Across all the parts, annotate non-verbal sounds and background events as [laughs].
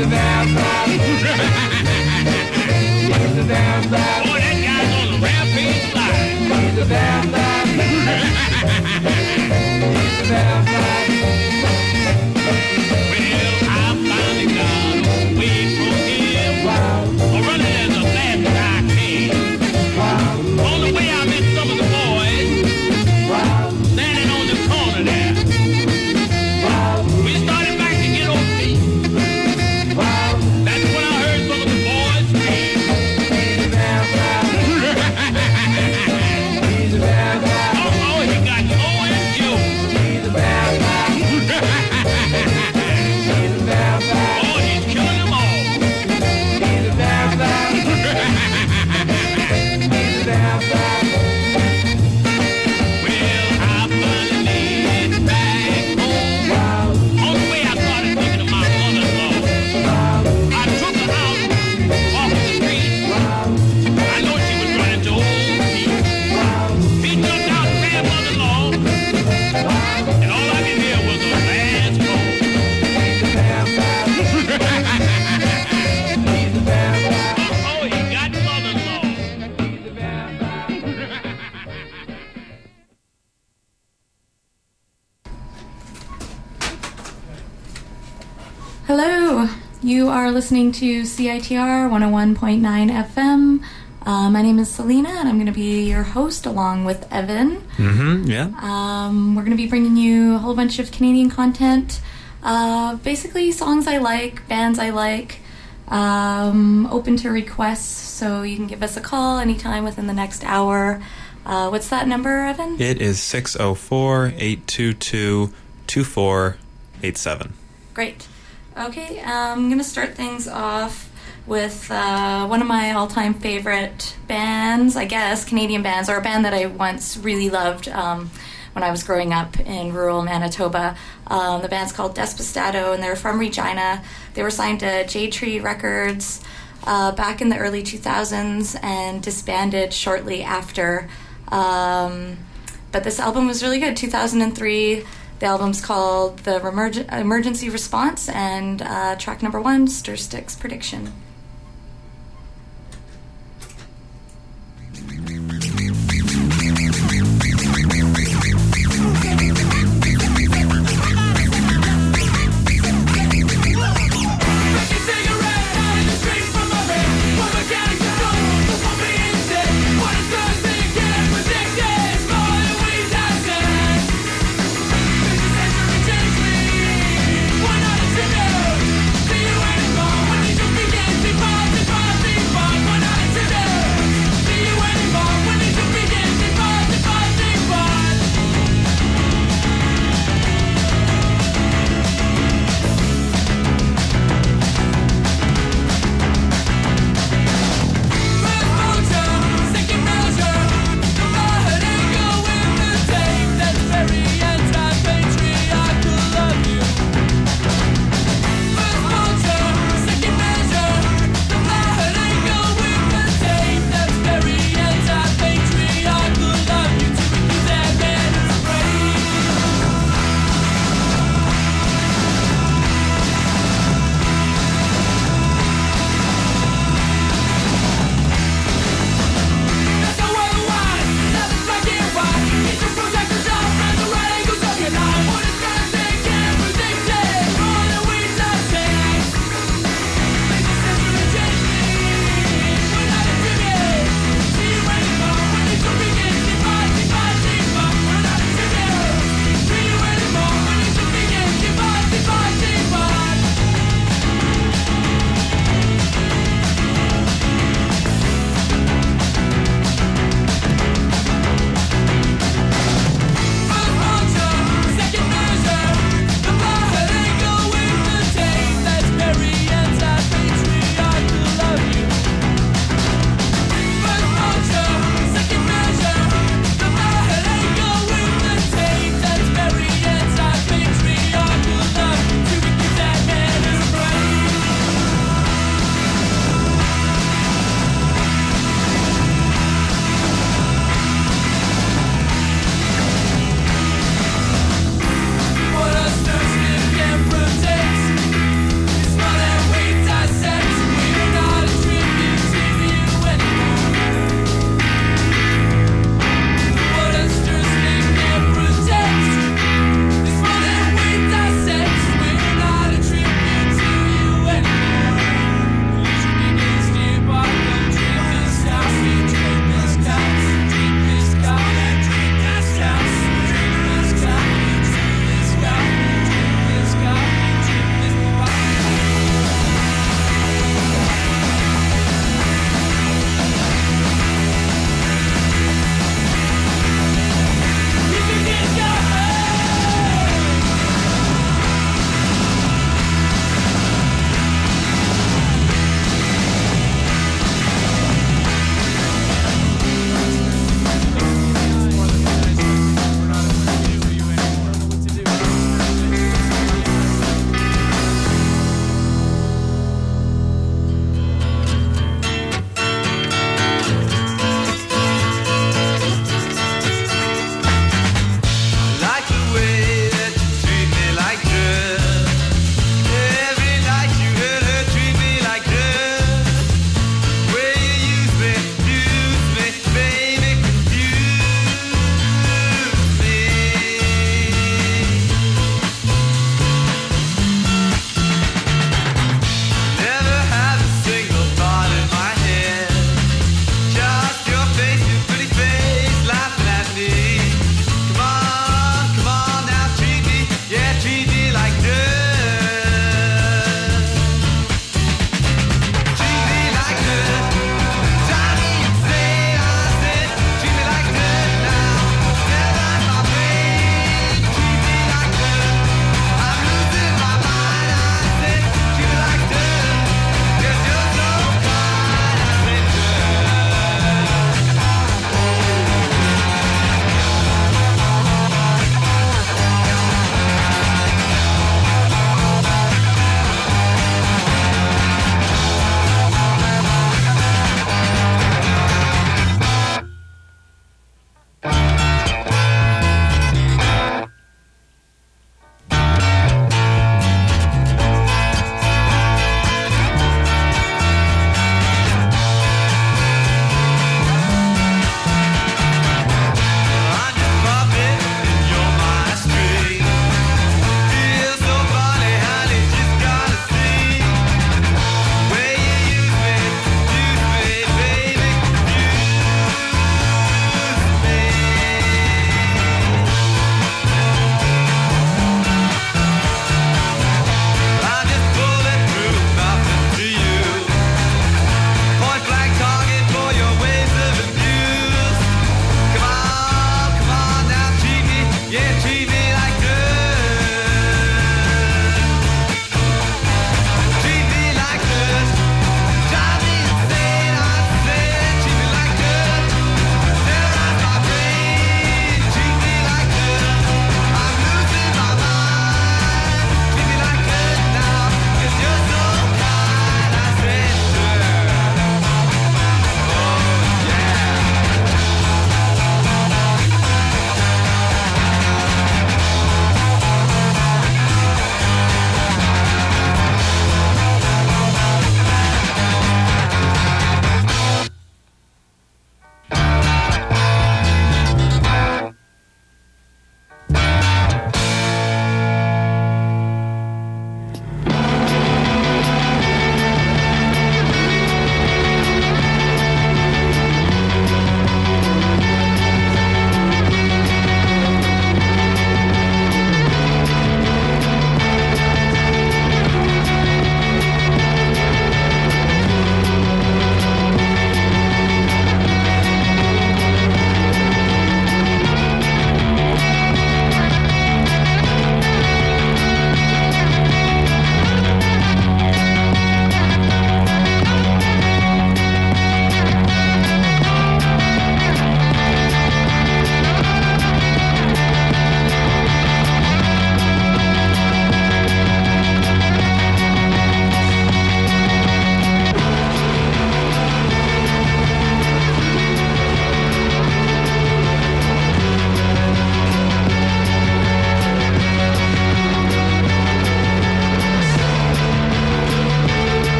He's a vampire. He's a listening to CITR 101.9 FM. Uh, my name is Selina, and I'm going to be your host along with Evan. Mm-hmm. Yeah. Um, we're going to be bringing you a whole bunch of Canadian content. Uh, basically, songs I like, bands I like, um, open to requests, so you can give us a call anytime within the next hour. Uh, what's that number, Evan? It is 604 822 2487. Great. Okay, um, I'm going to start things off with uh, one of my all time favorite bands, I guess, Canadian bands, or a band that I once really loved um, when I was growing up in rural Manitoba. Um, the band's called Despistado, and they're from Regina. They were signed to Jade Tree Records uh, back in the early 2000s and disbanded shortly after. Um, but this album was really good. 2003. The album's called The Emergency Response, and uh, track number one, Stir Sticks Prediction.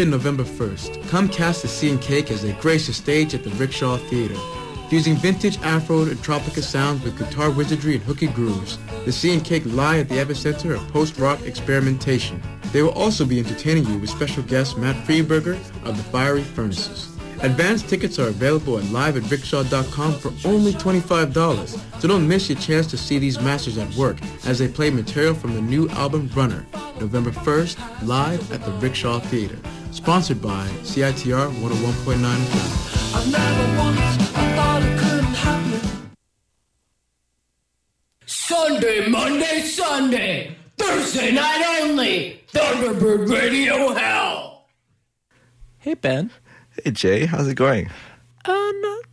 Thursday, November 1st, come cast the Sea and Cake as they grace the stage at the Rickshaw Theater. Fusing vintage Afro and Tropica sounds with guitar wizardry and hooky grooves, the Sea and Cake lie at the epicenter of post-rock experimentation. They will also be entertaining you with special guest Matt Friedberger of the Fiery Furnaces. Advance tickets are available at live at rickshaw.com for only $25, so don't miss your chance to see these masters at work as they play material from the new album Runner, November 1st, live at the Rickshaw Theater. Sponsored by CITR 101.9 FM. I've never once I thought it couldn't happen. Sunday, Monday, Sunday, Thursday night only, Thunderbird Radio Hell. Hey Ben. Hey Jay, how's it going? Uh, not,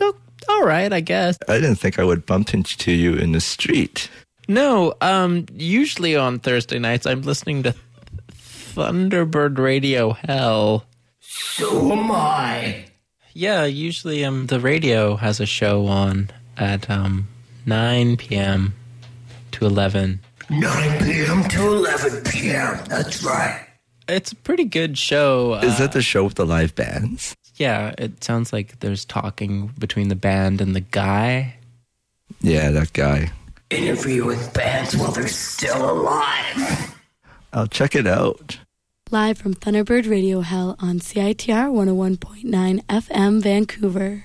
uh, all right, I guess. I didn't think I would bump into you in the street. No, um, usually on Thursday nights I'm listening to Thunderbird Radio Hell. So am I. Yeah, usually um the radio has a show on at um 9 p.m. to 11. 9 p.m. to 11 p.m. That's right. It's a pretty good show. Uh, Is that the show with the live bands? yeah, it sounds like there's talking between the band and the guy. Yeah, that guy. Interviewing bands while they're still alive. I'll check it out. Live from Thunderbird Radio Hell on CITR 101.9 FM Vancouver.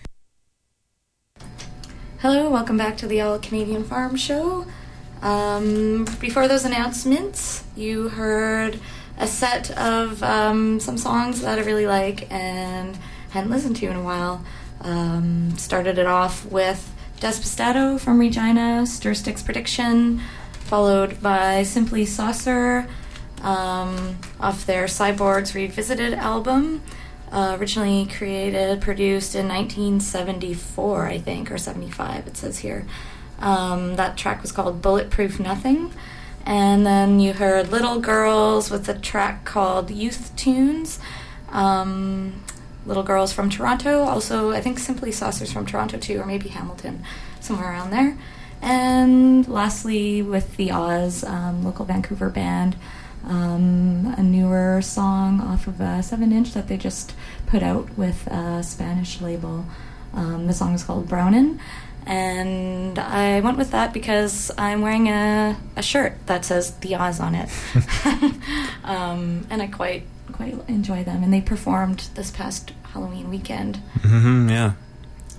Hello, welcome back to the All Canadian Farm Show. Um, before those announcements, you heard a set of um, some songs that I really like and hadn't listened to in a while. Um, started it off with Despistado from Regina, Stir Sticks Prediction, followed by Simply Saucer um, off their Cyborgs Revisited album. Uh, originally created, produced in 1974, I think, or 75, it says here. Um, that track was called Bulletproof Nothing. And then you heard Little Girls with a track called Youth Tunes. Um, Little Girls from Toronto. Also, I think Simply Saucers from Toronto too, or maybe Hamilton, somewhere around there. And lastly, with the Oz, um, local Vancouver band, um, a newer song off of a 7 inch that they just put out with a Spanish label. Um, the song is called Brownin'. And I went with that because I'm wearing a, a shirt that says the Oz on it. [laughs] [laughs] um, and I quite quite enjoy them. And they performed this past Halloween weekend. hmm yeah.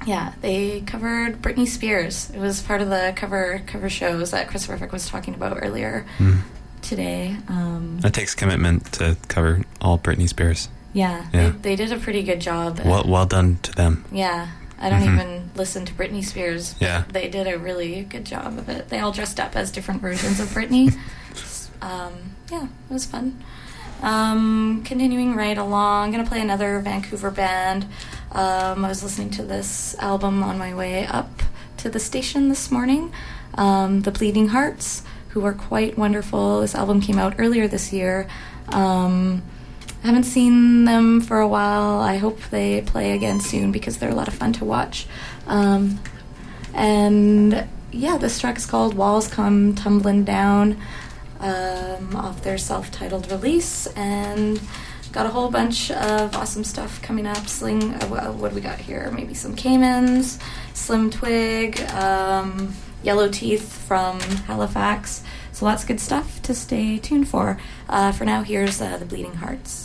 Yeah, they covered Britney Spears. It was part of the cover cover shows that Chris Riffick was talking about earlier Mm. Today. Um, It takes commitment to cover all Britney Spears. yeah, Yeah. They, they did a pretty good job. Well, well done to them. Yeah, I don't Mhm. even listen to Britney Spears. Yeah. they did a really good job of it. They all dressed up as different versions of Britney. [laughs] um, yeah, it was fun. Um, continuing right along, I'm gonna play another Vancouver band. Um, I was listening to this album on my way up to the station this morning. Um, the Bleeding Hearts, who are quite wonderful. This album came out earlier this year. Um, I haven't seen them for a while. I hope they play again soon because they're a lot of fun to watch. Um, and yeah, this track is called Walls Come Tumbling Down um, off their self titled release. And got a whole bunch of awesome stuff coming up. Sling, uh, what do we got here? Maybe some Caymans, Slim Twig, um, Yellow Teeth from Halifax. So lots of good stuff to stay tuned for. Uh, for now, here's uh, The Bleeding Hearts.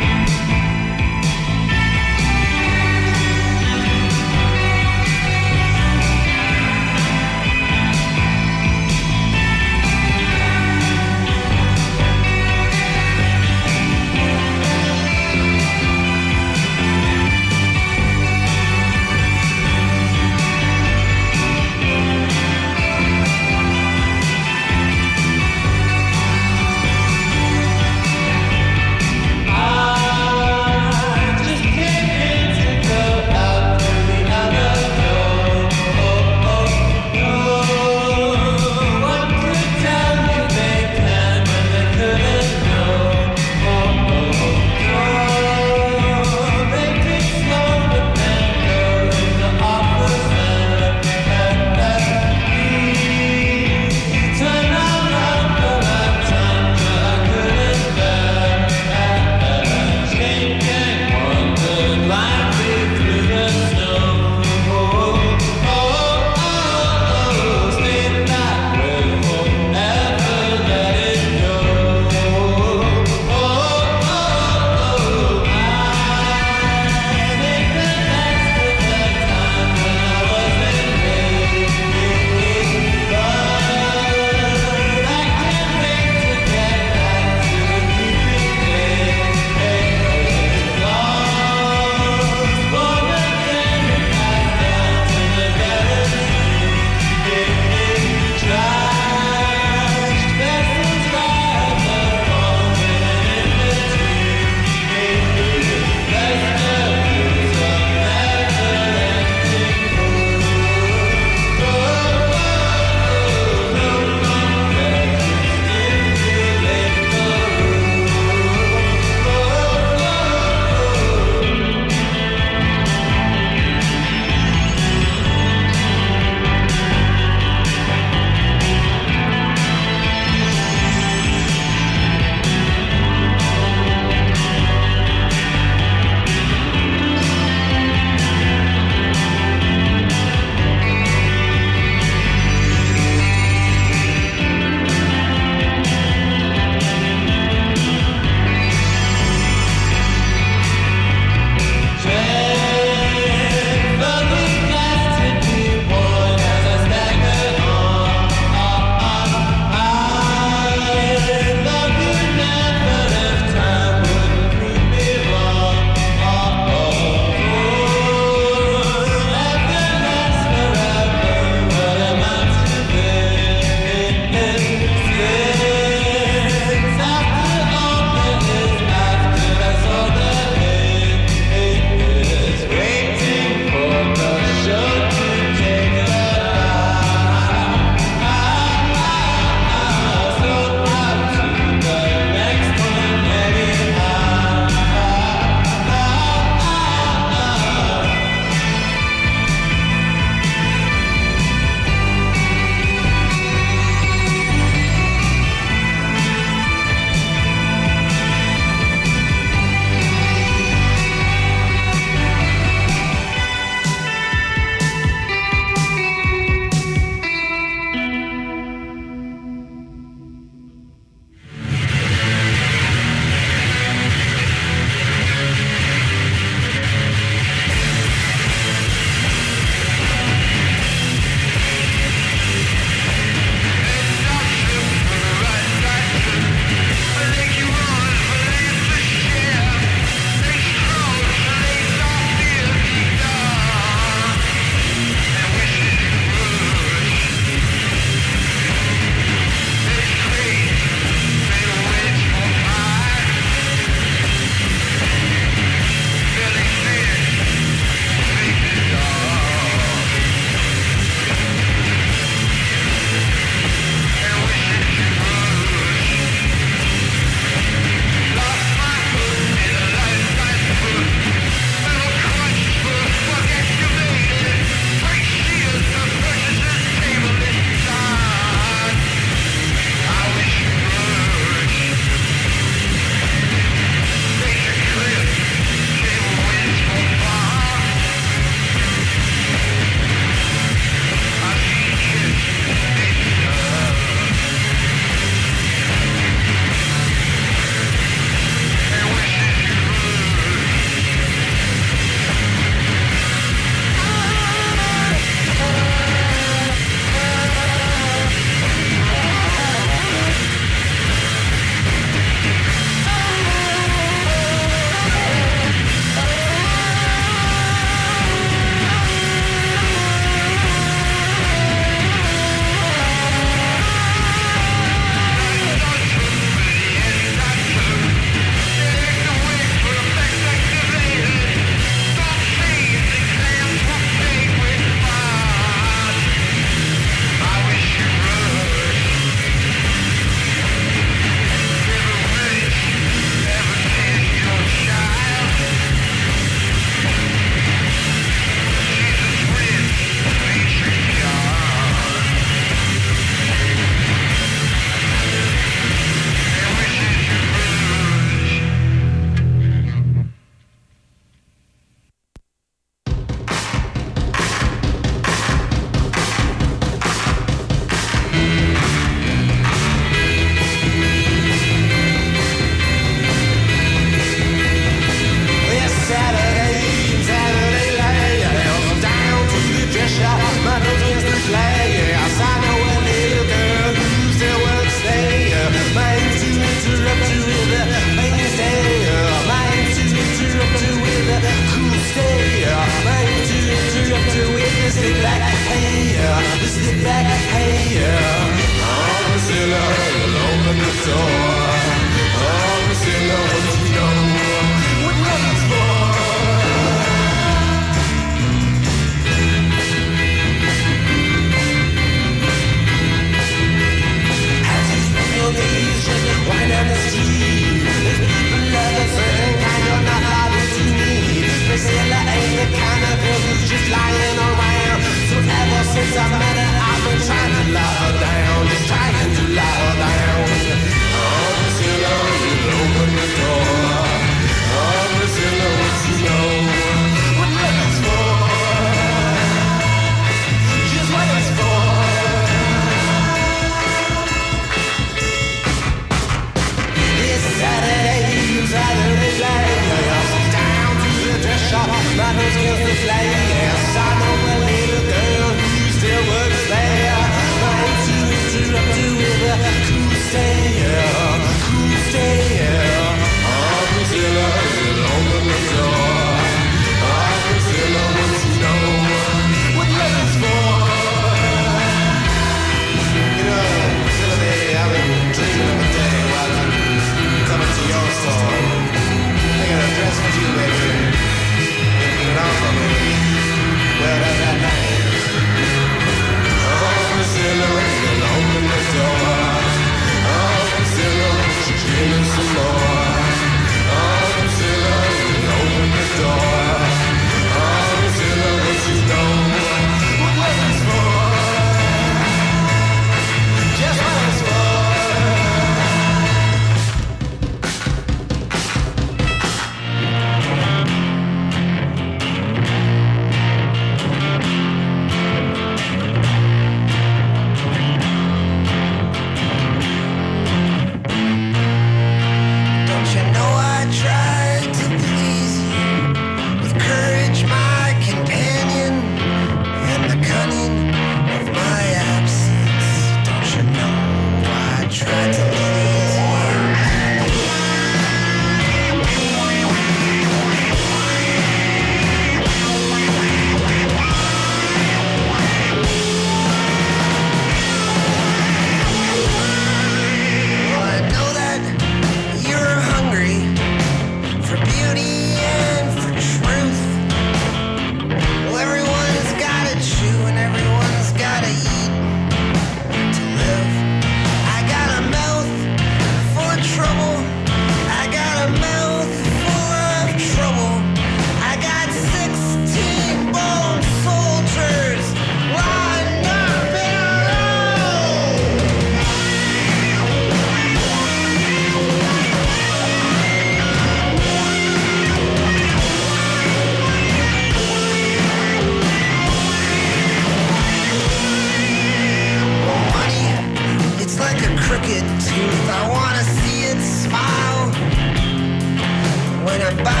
When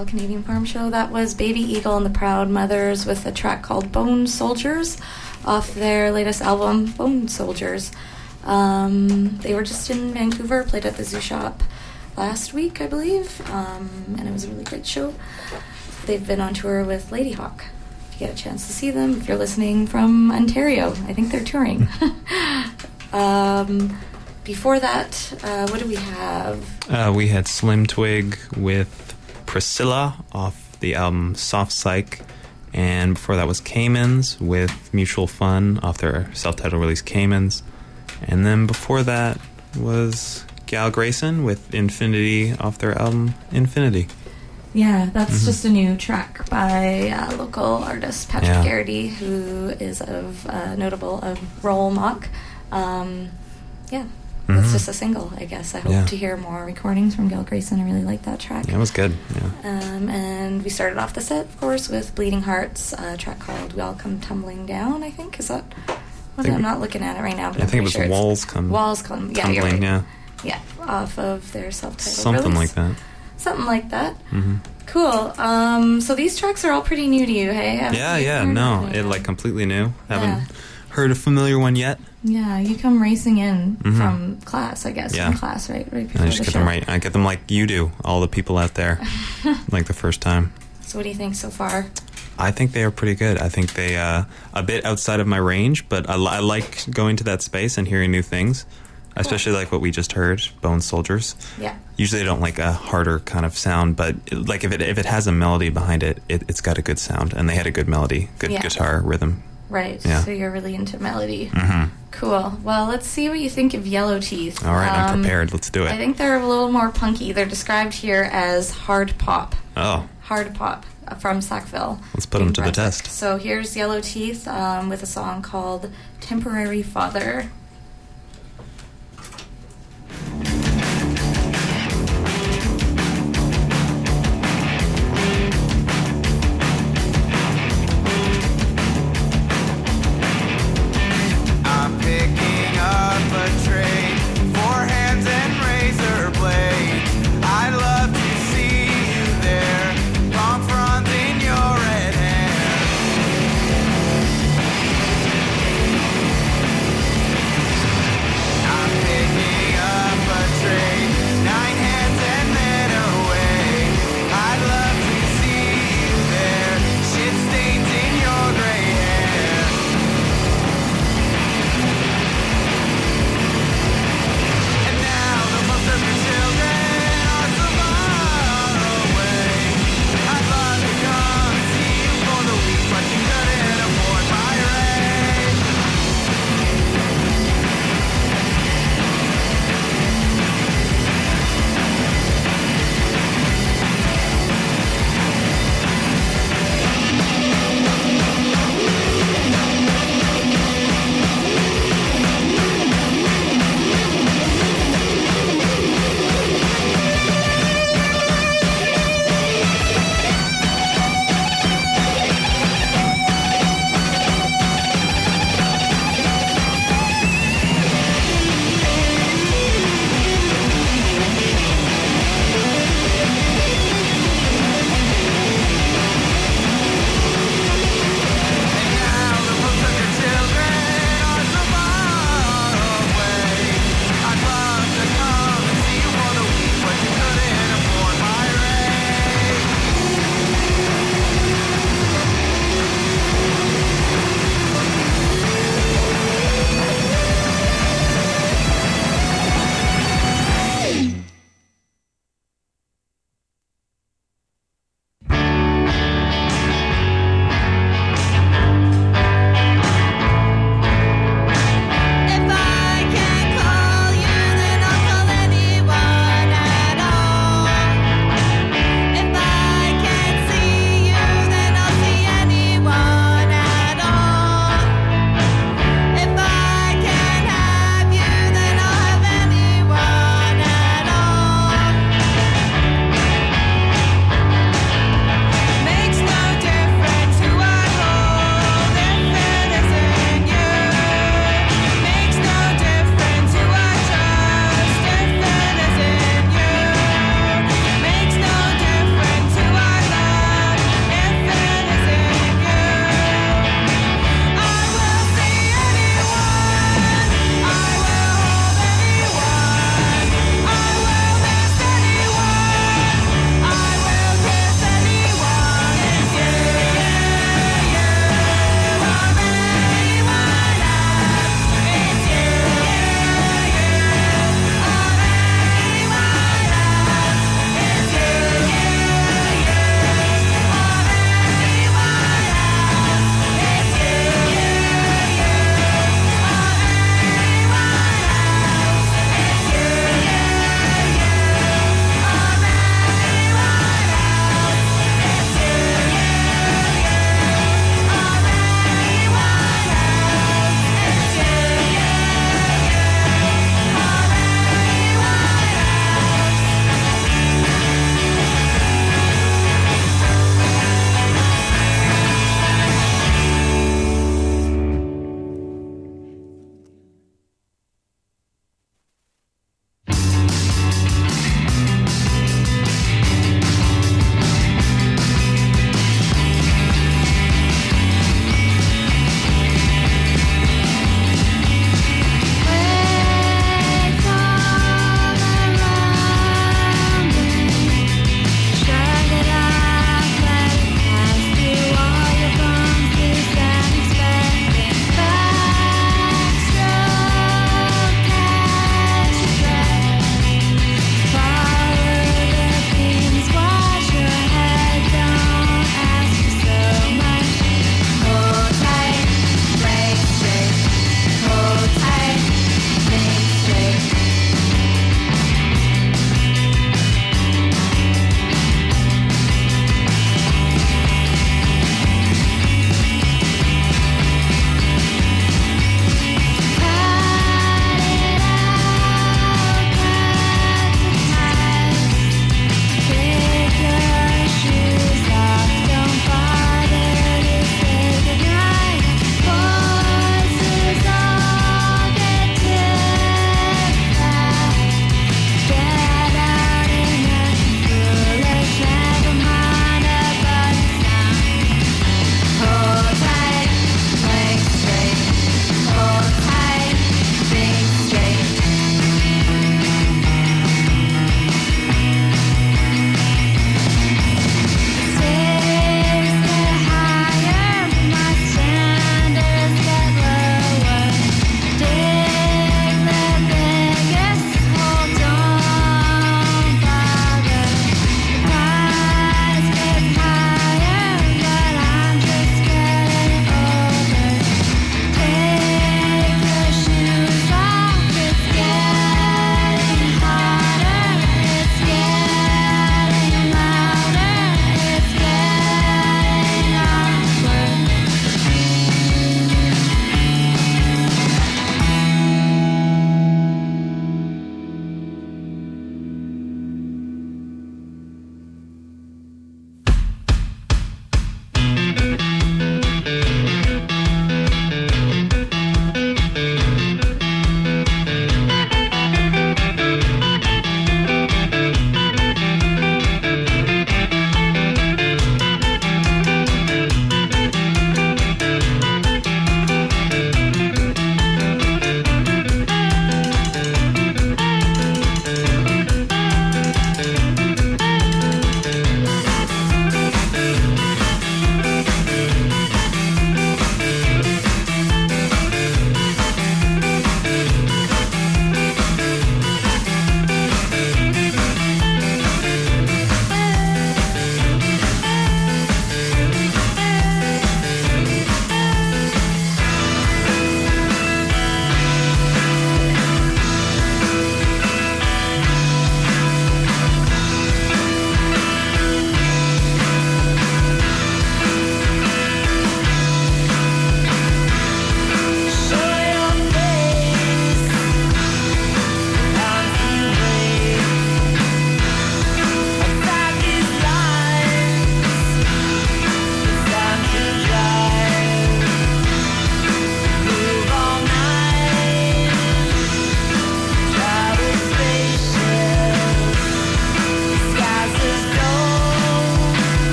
back to the All Canadian Farm Show. That was Baby Eagle and the Proud Mothers with a track called Bone Soldiers off their latest album, Bone Soldiers. Um, they were just in Vancouver, played at the Zoo Shop last week, I believe, um, and it was a really great show. They've been on tour with Ladyhawk. If you get a chance to see them, if you're listening from Ontario, I think they're touring. [laughs] um, before that, uh, what do we have? Uh, we had Slim Twig with Priscilla off the album Soft Psych. And before that was Caymans with Mutual Fun off their self titled release Caymans. And then before that was Gal Grayson with Infinity off their album Infinity. Yeah, that's Mhm. just a new track by uh, local artist Patrick Yeah. Garrity, who is of uh, notable of Role Mach. Um, yeah, it's Mhm. just a single, I guess. I hope Yeah. to hear more recordings from Gail Grayson. I really like that track. Yeah, it was good. Yeah. Um, and we started off the set, of course, with Bleeding Hearts, a track called "We All Come Tumbling Down." I think is that. What think- I'm not looking at it right now, but I I'm think it was sure Walls Come Walls Come. Yeah, Tumbling, right. yeah. Yeah, off of their self-titled Something release. like that. something like that. hmm Cool. Um, so these tracks are all pretty new to you, hey? Haven't Yeah, yeah, no, it like completely new. Haven't Yeah. heard a familiar one yet. Yeah, you come racing in Mhm. from class, I guess. Yeah. From class, right? Right before I just the get show. them right. I get them like you do, all the people out there, [laughs] like the first time. So what do you think so far? I think they are pretty good. I think they uh, a bit outside of my range, but I, I like going to that space and hearing new things, especially like what we just heard, Bone Soldiers. Yeah. Usually, I don't like a harder kind of sound, but like if it if it has a melody behind it, it it's got a good sound, and they had a good melody, good Yeah. guitar rhythm. Right. Yeah. So you're really into melody. hmm Cool. Well, let's see what you think of Yellow Teeth. All right, I'm Um, prepared. Let's do it. I think they're a little more punky. They're described here as hard pop. oh, Hard pop from Sackville. Let's put them to the test. So here's Yellow Teeth um, with a song called Temporary Father.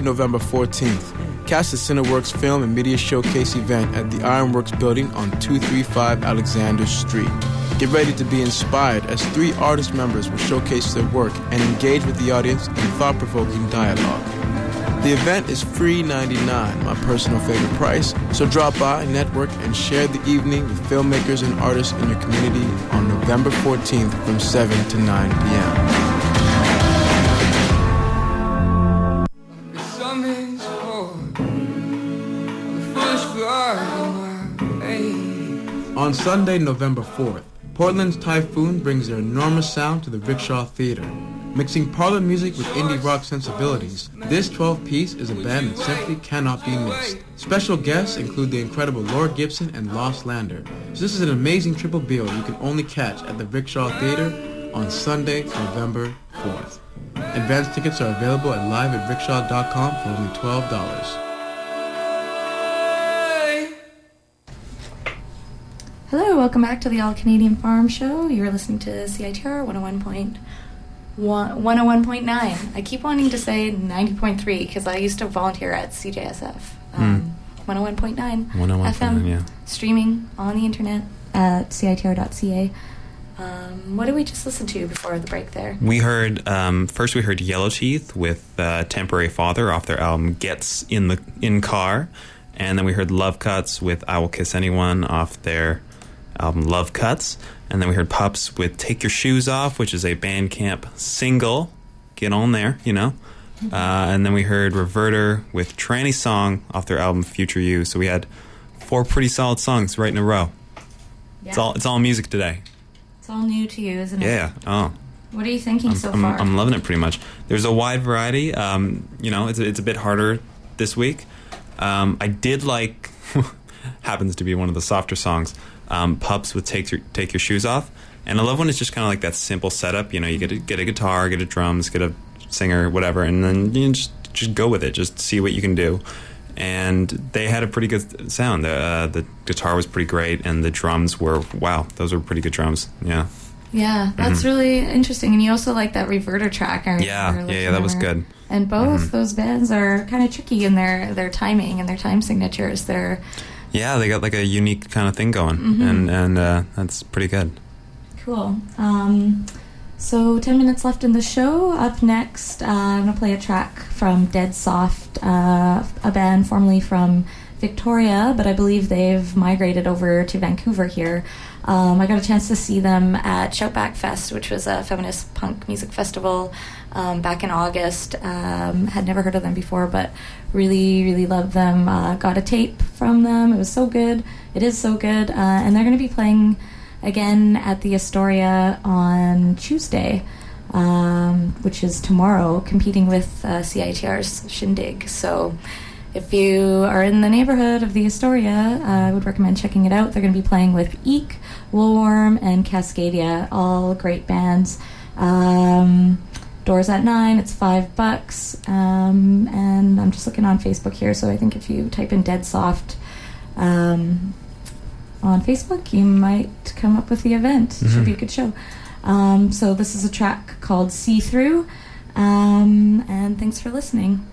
November 14th. Cast the Cineworks Film and Media Showcase event at the Ironworks building on 235 Alexander Street. Get ready to be inspired as three artist members will showcase their work and engage with the audience in thought provoking dialogue. The event is free 99, my personal favorite price, so drop by, network, and share the evening with filmmakers and artists in your community on November 14th from 7 to 9 p.m. On Sunday, November 4th, Portland's Typhoon brings their enormous sound to the Rickshaw Theater. Mixing parlor music with indie rock sensibilities, this 12-piece is a band that simply cannot be missed. Special guests include the incredible Laura Gibson and Lost Lander. So this is an amazing triple bill you can only catch at the Rickshaw Theater on Sunday, November 4th. Advance tickets are available at live@rickshaw.com for only $12. Hello, welcome back to the All Canadian Farm Show. You're listening to CITR 101.1 101.9. I keep wanting to say 90.3 because I used to volunteer at CJSF. Um, 101.9 101.9, FM, yeah. streaming on the internet at citr.ca. Um, what did we just listen to before the break there? We heard um, first. We heard Yellow Teeth with uh, "Temporary Father" off their album "Gets in the in Car," and then we heard Love Cuts with "I Will Kiss Anyone" off their album "Love Cuts," and then we heard Pups with "Take Your Shoes Off," which is a Bandcamp single. Get on there, you know. Uh, and then we heard Reverter with "Tranny Song" off their album "Future You." So we had four pretty solid songs right in a row. It's all it's all music today. It's all new to you, isn't it? Yeah. Oh. What are you thinking I'm, so I'm, far? I'm loving it pretty much. There's a wide variety. Um, you know, it's, it's a bit harder this week. Um, I did like, [laughs] happens to be one of the softer songs, um, Pups with Take Your, Take Your Shoes Off. And I love when it's just kind of like that simple setup. You know, you get a, get a guitar, get a drums, get a singer, whatever, and then you just, just go with it. Just see what you can do. And they had a pretty good sound. The, uh, the guitar was pretty great, and the drums were, wow, those were pretty good drums. Yeah. Yeah, that's really interesting. And you also like that reverter track. I Mm-hmm. Yeah, yeah, yeah, that was good. And both Mhm. those bands are kind of tricky in their their timing and their time signatures. They're Yeah, they got like a unique kind of thing going, Mhm. and and uh, that's pretty good. cool. Um, so ten minutes left in the show. Up next, uh, I'm gonna play a track from Dead Soft, uh, a band formerly from Victoria, but I believe they've migrated over to Vancouver here. Um, I got a chance to see them at Shoutback Fest, which was a feminist punk music festival um, back in August. Um, had never heard of them before, but really, really loved them. Uh, got a tape from them. It was so good. It is so good. Uh, and they're going to be playing again at the Astoria on Tuesday, um, which is tomorrow, competing with uh, CITR's Shindig. So if you are in the neighborhood of the Astoria, uh, I would recommend checking it out. They're going to be playing with Eek, Woolworm, and Cascadia, all great bands. Um, doors at nine. It's five bucks, um, and I'm just looking on Facebook here. So I think if you type in Dead Soft um, on Facebook, you might come up with the event. It should be a good show. Um, so this is a track called "See Through," um, and thanks for listening.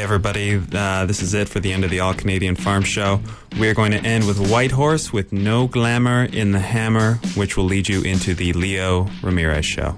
Everybody. Uh, this is it for the end of the All Canadian Farm Show. We are going to end with Whitehorse with No Glamour in the Hammer, which will lead you into the Leo Ramirez Show.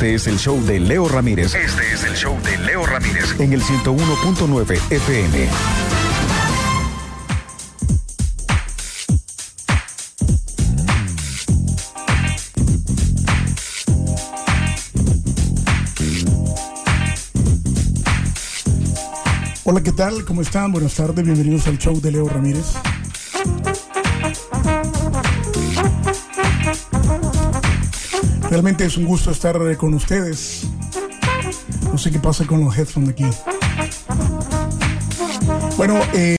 Este es el show de Leo Ramírez. Este es el show de Leo Ramírez. En el 101.9 FM. Hola, ¿qué tal? ¿Cómo están? Buenas tardes, bienvenidos al show de Leo Ramírez. Realmente es un gusto estar eh, con ustedes. No sé qué pasa con los headphones aquí. Bueno, eh,